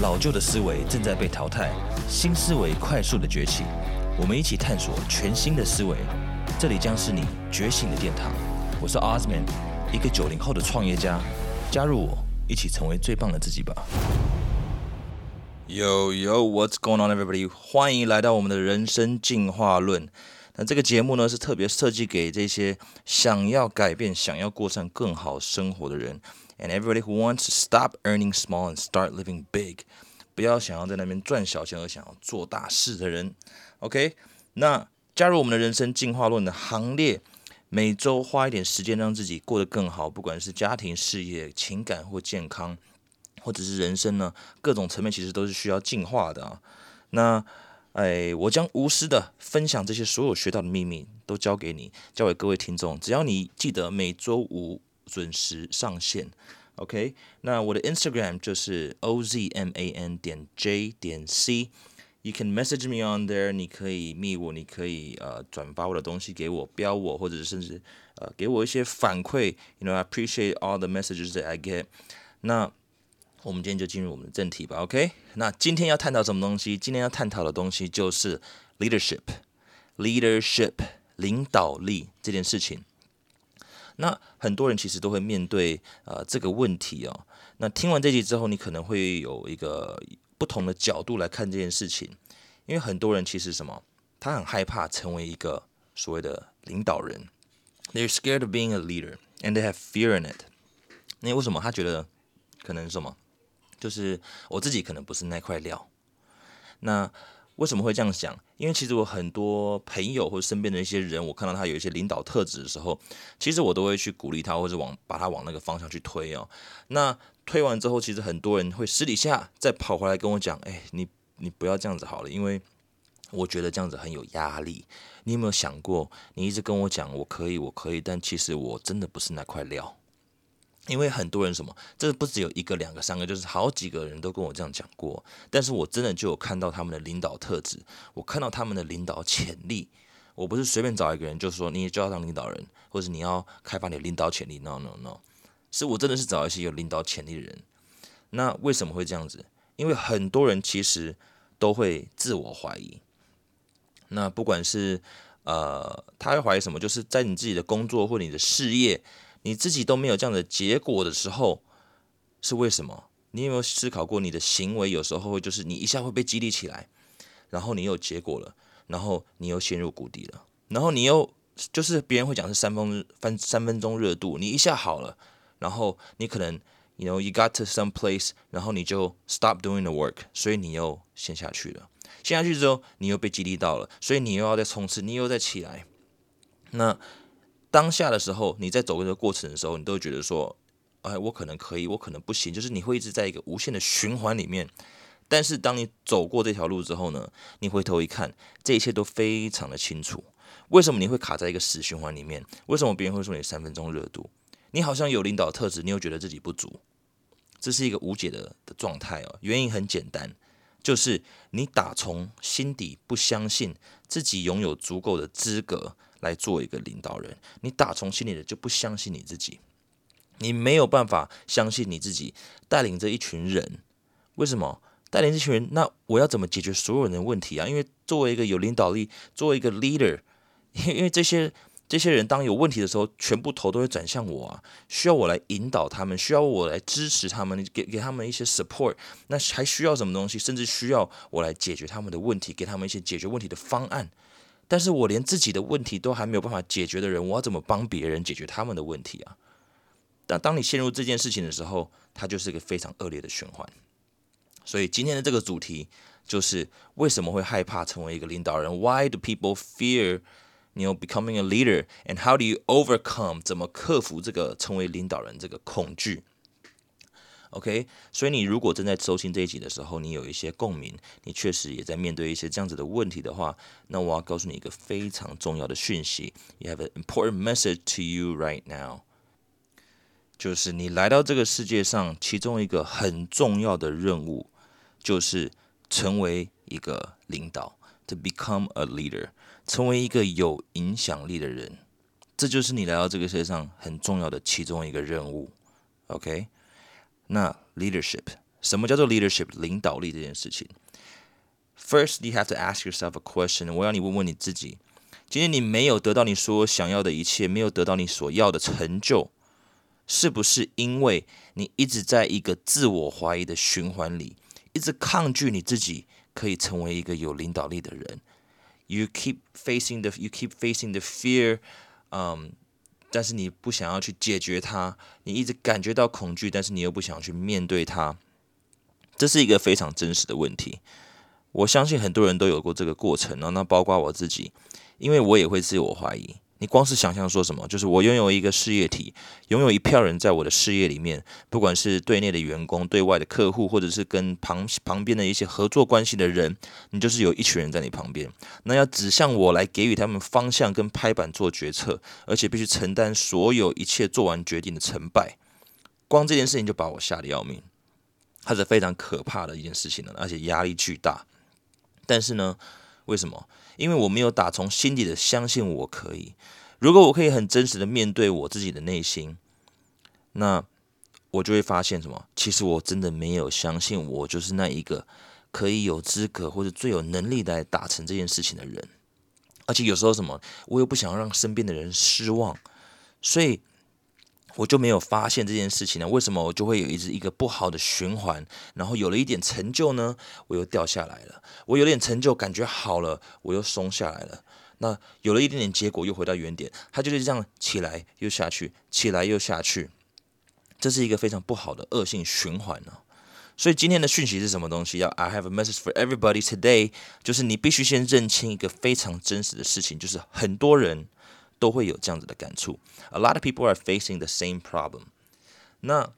老旧的思维正在被淘汰，新思维快速的崛起。我们一起探索全新的思维，这里将是你觉醒的殿堂。我是 Osman，一个九零后的创业家。加入我，一起成为最棒的自己吧。Yo yo，What's going on, everybody？欢迎来到我们的人生进化论。那这个节目呢，是特别设计给这些想要改变、想要过上更好生活的人。And everybody who wants to stop earning small and start living big，不要想要在那边赚小钱而想要做大事的人。OK，那加入我们的人生进化论的行列，每周花一点时间让自己过得更好，不管是家庭、事业、情感或健康，或者是人生呢，各种层面其实都是需要进化的啊。那哎，我将无私的分享这些所有学到的秘密，都交给你，交给各位听众。只要你记得每周五准时上线。OK，那我的 Instagram 就是 ozman 点 j 点 c，you can message me on there，你可以密我，你可以呃转发我的东西给我，标我，或者甚至呃给我一些反馈，you know I appreciate all the messages that I get。那我们今天就进入我们的正题吧，OK？那今天要探讨什么东西？今天要探讨的东西就是 leadership，leadership 领导力这件事情。那很多人其实都会面对呃这个问题哦。那听完这集之后，你可能会有一个不同的角度来看这件事情，因为很多人其实什么，他很害怕成为一个所谓的领导人，they're scared of being a leader and they have fear in it。那为什么他觉得可能什么，就是我自己可能不是那块料？那为什么会这样想？因为其实我很多朋友或者身边的一些人，我看到他有一些领导特质的时候，其实我都会去鼓励他，或者往把他往那个方向去推哦。那推完之后，其实很多人会私底下再跑回来跟我讲：“哎，你你不要这样子好了，因为我觉得这样子很有压力。你有没有想过，你一直跟我讲我可以，我可以，但其实我真的不是那块料。”因为很多人什么，这不只有一个、两个、三个，就是好几个人都跟我这样讲过。但是我真的就有看到他们的领导特质，我看到他们的领导潜力。我不是随便找一个人就说你就要当领导人，或者你要开发你的领导潜力。No No No，是我真的是找一些有领导潜力的人。那为什么会这样子？因为很多人其实都会自我怀疑。那不管是呃，他会怀疑什么，就是在你自己的工作或你的事业。你自己都没有这样的结果的时候，是为什么？你有没有思考过，你的行为有时候会就是你一下会被激励起来，然后你有结果了，然后你又陷入谷底了，然后你又就是别人会讲是三分分三分钟热度，你一下好了，然后你可能，you know you got to some place，然后你就 stop doing the work，所以你又陷下去了，陷下去之后你又被激励到了，所以你又要再冲刺，你又再起来，那。当下的时候，你在走这个过程的时候，你都会觉得说，哎，我可能可以，我可能不行，就是你会一直在一个无限的循环里面。但是当你走过这条路之后呢，你回头一看，这一切都非常的清楚。为什么你会卡在一个死循环里面？为什么别人会说你三分钟热度？你好像有领导特质，你又觉得自己不足，这是一个无解的的状态哦。原因很简单，就是你打从心底不相信自己拥有足够的资格。来做一个领导人，你打从心里的就不相信你自己，你没有办法相信你自己带领着一群人。为什么带领这群人？那我要怎么解决所有人的问题啊？因为作为一个有领导力，作为一个 leader，因因为这些这些人当有问题的时候，全部头都会转向我啊，需要我来引导他们，需要我来支持他们，给给他们一些 support。那还需要什么东西？甚至需要我来解决他们的问题，给他们一些解决问题的方案。但是我连自己的问题都还没有办法解决的人，我要怎么帮别人解决他们的问题啊？但当你陷入这件事情的时候，它就是一个非常恶劣的循环。所以今天的这个主题就是为什么会害怕成为一个领导人？Why do people fear, you know, becoming a leader? And how do you overcome? 怎么克服这个成为领导人这个恐惧？OK，所以你如果正在收听这一集的时候，你有一些共鸣，你确实也在面对一些这样子的问题的话，那我要告诉你一个非常重要的讯息，You have an important message to you right now，就是你来到这个世界上，其中一个很重要的任务就是成为一个领导，to become a leader，成为一个有影响力的人，这就是你来到这个世界上很重要的其中一个任务，OK。那 leadership 什么叫做 leadership 领导力这件事情？First, you have to ask yourself a question。我要你问问你自己：今天你没有得到你所想要的一切，没有得到你所要的成就，是不是因为你一直在一个自我怀疑的循环里，一直抗拒你自己可以成为一个有领导力的人？You keep facing the, you keep facing the fear，嗯。 但是你不想要去解决它，你一直感觉到恐惧，但是你又不想去面对它，这是一个非常真实的问题。我相信很多人都有过这个过程哦，那包括我自己，因为我也会自我怀疑。你光是想象说什么，就是我拥有一个事业体，拥有一票人在我的事业里面，不管是对内的员工、对外的客户，或者是跟旁旁边的一些合作关系的人，你就是有一群人在你旁边，那要指向我来给予他们方向跟拍板做决策，而且必须承担所有一切做完决定的成败，光这件事情就把我吓得要命，它是非常可怕的一件事情呢，而且压力巨大。但是呢？为什么？因为我没有打从心底的相信我可以。如果我可以很真实的面对我自己的内心，那我就会发现什么？其实我真的没有相信我就是那一个可以有资格或者最有能力来达成这件事情的人。而且有时候什么，我又不想让身边的人失望，所以。我就没有发现这件事情呢？为什么我就会有一直一个不好的循环？然后有了一点成就呢，我又掉下来了。我有点成就，感觉好了，我又松下来了。那有了一点点结果，又回到原点。它就是这样起来又下去，起来又下去。这是一个非常不好的恶性循环呢。所以今天的讯息是什么东西？要 I have a message for everybody today，就是你必须先认清一个非常真实的事情，就是很多人。都会有这样子的感触。A lot of people are facing the same problem。那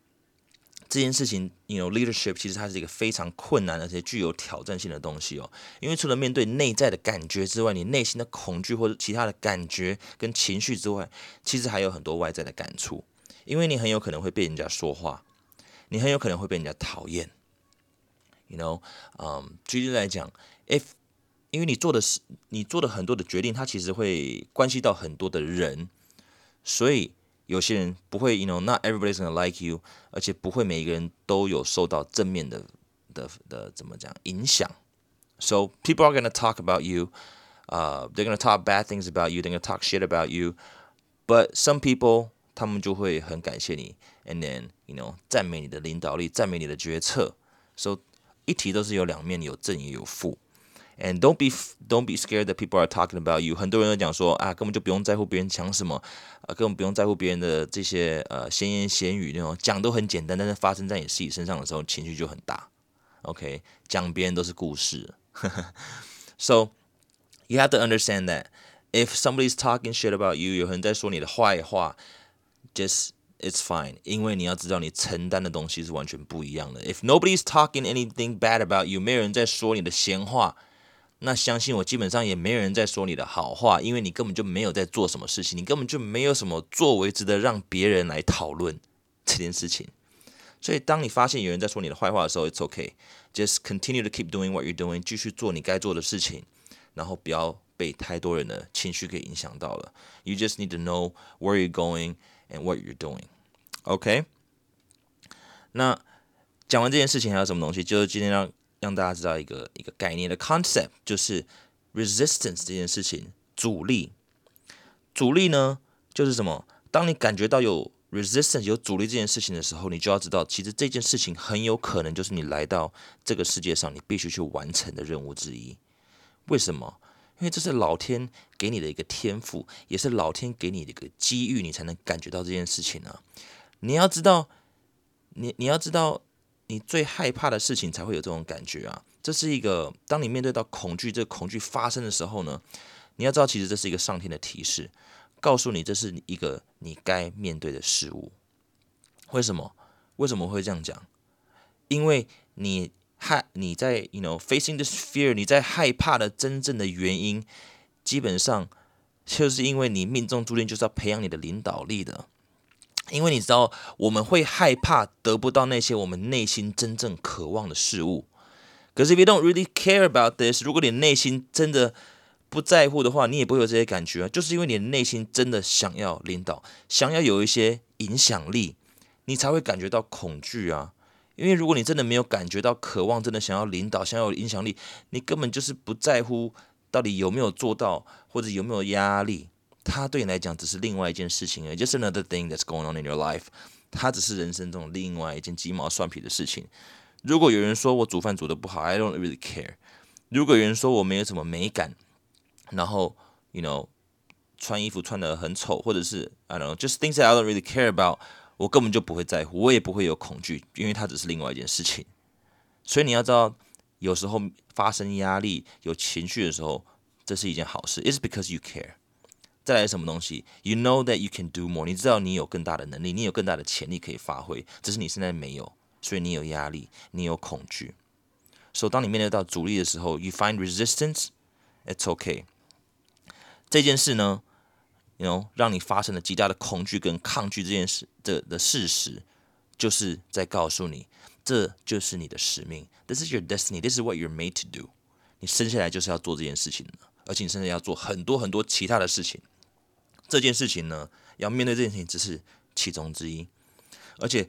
这件事情，you know leadership 其实它是一个非常困难而且具有挑战性的东西哦。因为除了面对内在的感觉之外，你内心的恐惧或者其他的感觉跟情绪之外，其实还有很多外在的感触。因为你很有可能会被人家说话，你很有可能会被人家讨厌。You know，嗯，举例来讲，if 因为你做的是你做的很多的决定，它其实会关系到很多的人，所以有些人不会，you know，not everybody's gonna like you，而且不会每一个人都有受到正面的的的怎么讲影响。So people are gonna talk about you, uh, they're gonna talk bad things about you, they're gonna talk shit about you, but some people 他们就会很感谢你，and then you know 赞美你的领导力，赞美你的决策。So 一题都是有两面，有正也有负。And don't be don't be scared that people are talking about you。很多人都讲说啊，根本就不用在乎别人讲什么，啊，根本不用在乎别人的这些呃闲言闲语那种讲都很简单，但是发生在你自己身上的时候，情绪就很大。OK，讲别人都是故事。so you have to understand that if somebody's talking shit about you，有人在说你的坏话，just it's fine，因为你要知道你承担的东西是完全不一样的。If nobody's talking anything bad about you，没有人在说你的闲话。 那相信我，基本上也没有人在说你的好话，因为你根本就没有在做什么事情，你根本就没有什么作为值得让别人来讨论这件事情。所以，当你发现有人在说你的坏话的时候，It's okay，just continue to keep doing what you're doing，继续做你该做的事情，然后不要被太多人的情绪给影响到了。You just need to know where you're going and what you're doing。OK？那讲完这件事情，还有什么东西？就是今天让。让大家知道一个一个概念的 concept，就是 resistance 这件事情，阻力。阻力呢，就是什么？当你感觉到有 resistance 有阻力这件事情的时候，你就要知道，其实这件事情很有可能就是你来到这个世界上，你必须去完成的任务之一。为什么？因为这是老天给你的一个天赋，也是老天给你的一个机遇，你才能感觉到这件事情呢。你要知道，你你要知道。你最害怕的事情才会有这种感觉啊！这是一个，当你面对到恐惧，这个恐惧发生的时候呢，你要知道，其实这是一个上天的提示，告诉你这是一个你该面对的事物。为什么？为什么会这样讲？因为你害你在，you know facing this fear，你在害怕的真正的原因，基本上就是因为你命中注定就是要培养你的领导力的。因为你知道，我们会害怕得不到那些我们内心真正渴望的事物。可是，if you don't really care about this，如果你内心真的不在乎的话，你也不会有这些感觉啊。就是因为你的内心真的想要领导，想要有一些影响力，你才会感觉到恐惧啊。因为如果你真的没有感觉到渴望，真的想要领导，想要有影响力，你根本就是不在乎到底有没有做到，或者有没有压力。它对你来讲只是另外一件事情而已，just another thing that's going on in your life。它只是人生中另外一件鸡毛蒜皮的事情。如果有人说我煮饭煮的不好，I don't really care。如果有人说我没有什么美感，然后 you know 穿衣服穿的很丑，或者是 I don't know just things that I don't really care about，我根本就不会在乎，我也不会有恐惧，因为它只是另外一件事情。所以你要知道，有时候发生压力、有情绪的时候，这是一件好事。It's because you care。再来什么东西？You know that you can do more。你知道你有更大的能力，你有更大的潜力可以发挥，只是你现在没有，所以你有压力，你有恐惧。所以当你面对到阻力的时候，you find resistance，it's okay。这件事呢，you know，让你发生了极大的恐惧跟抗拒这件事的的事实，就是在告诉你，这就是你的使命。This is your destiny. This is what you're made to do. 你生下来就是要做这件事情的，而且你甚至要做很多很多其他的事情。这件事情呢，要面对这件事情只是其中之一，而且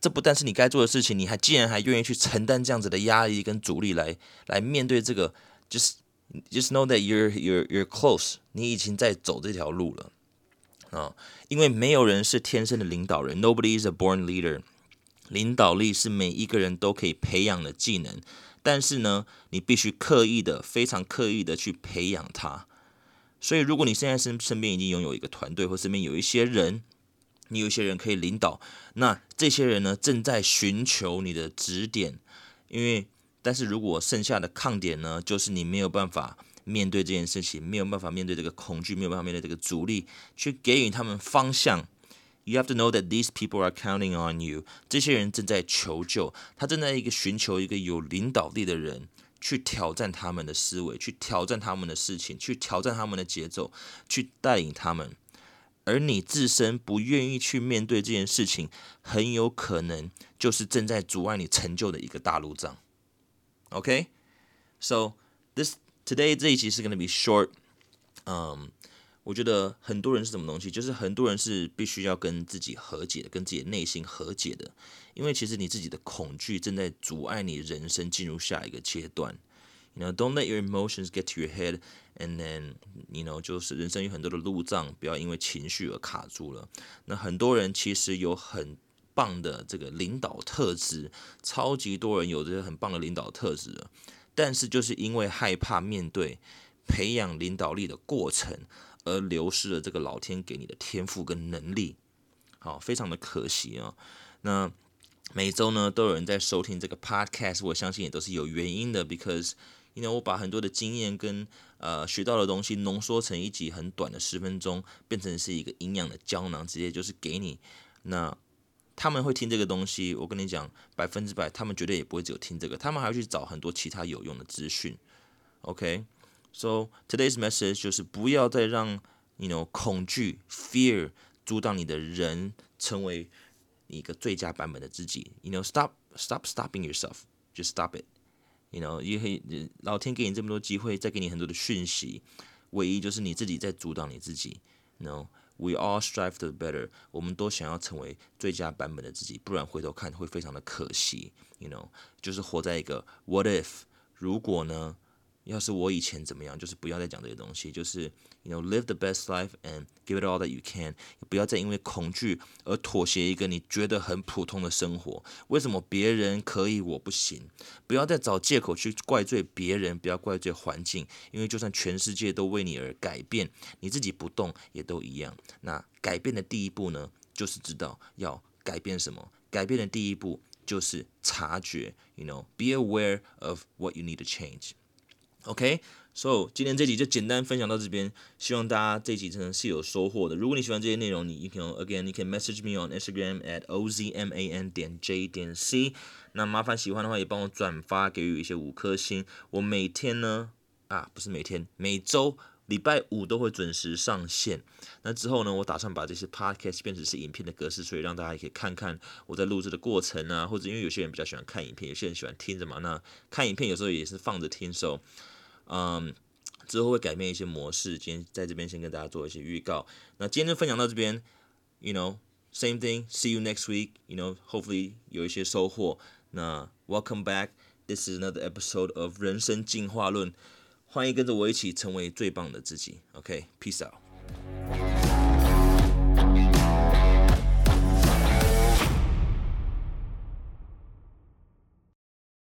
这不但是你该做的事情，你还竟然还愿意去承担这样子的压力跟阻力来来面对这个，，just just know that you're you're you're close，你已经在走这条路了啊，因为没有人是天生的领导人，nobody is a born leader，领导力是每一个人都可以培养的技能，但是呢，你必须刻意的、非常刻意的去培养它。所以，如果你现在身身边已经拥有一个团队，或身边有一些人，你有一些人可以领导，那这些人呢正在寻求你的指点。因为，但是如果剩下的抗点呢，就是你没有办法面对这件事情，没有办法面对这个恐惧，没有办法面对这个阻力，去给予他们方向。You have to know that these people are counting on you。这些人正在求救，他正在一个寻求一个有领导力的人。去挑战他们的思维，去挑战他们的事情，去挑战他们的节奏，去带领他们。而你自身不愿意去面对这件事情，很有可能就是正在阻碍你成就的一个大路障。OK，so this today 这一集是 gonna be short。嗯，我觉得很多人是什么东西，就是很多人是必须要跟自己和解的，跟自己内心和解的。因为其实你自己的恐惧正在阻碍你人生进入下一个阶段。You know, don't let your emotions get to your head, and then, you know, 就是人生有很多的路障，不要因为情绪而卡住了。那很多人其实有很棒的这个领导特质，超级多人有这些很棒的领导特质，但是就是因为害怕面对培养领导力的过程，而流失了这个老天给你的天赋跟能力。好，非常的可惜啊。那每周呢都有人在收听这个 podcast，我相信也都是有原因的，because 因为我把很多的经验跟呃学到的东西浓缩成一集很短的十分钟，变成是一个营养的胶囊，直接就是给你。那他们会听这个东西，我跟你讲，百分之百他们绝对也不会只有听这个，他们还会去找很多其他有用的资讯。OK OK，so today's message 就是不要再让 you know 恐惧 fear 阻挡你的人成为。一个最佳版本的自己，you know stop stop stopping yourself，just stop it，you know 因为老天给你这么多机会，再给你很多的讯息，唯一就是你自己在阻挡你自己，no we all strive to better，我们都想要成为最佳版本的自己，不然回头看会非常的可惜，you know 就是活在一个 what if 如果呢？ 要是我以前怎么样，就是不要再讲这些东西，就是 you know live the best life and give it all that you can，不要再因为恐惧而妥协一个你觉得很普通的生活。为什么别人可以我不行？不要再找借口去怪罪别人，不要怪罪环境，因为就算全世界都为你而改变，你自己不动也都一样。那改变的第一步呢，就是知道要改变什么。改变的第一步就是察觉，you know，be aware of what you need to change。OK，so 今天这集就简单分享到这边，希望大家这集真的是有收获的。如果你喜欢这些内容，你 you can again you can message me on Instagram at ozman 点 j 点 c。那麻烦喜欢的话也帮我转发，给予一些五颗星。我每天呢啊不是每天，每周礼拜五都会准时上线。那之后呢，我打算把这些 podcast 变成是影片的格式，所以让大家也可以看看我在录制的过程啊，或者因为有些人比较喜欢看影片，有些人喜欢听着嘛。那看影片有时候也是放着听，so 嗯，之后会改变一些模式。今天在这边先跟大家做一些预告。那今天就分享到这边，you know，same thing，see you next week，you know，hopefully 有一些收获。那 Welcome back, this is another episode of 人生进化论。欢迎跟着我一起成为最棒的自己。OK，peace out。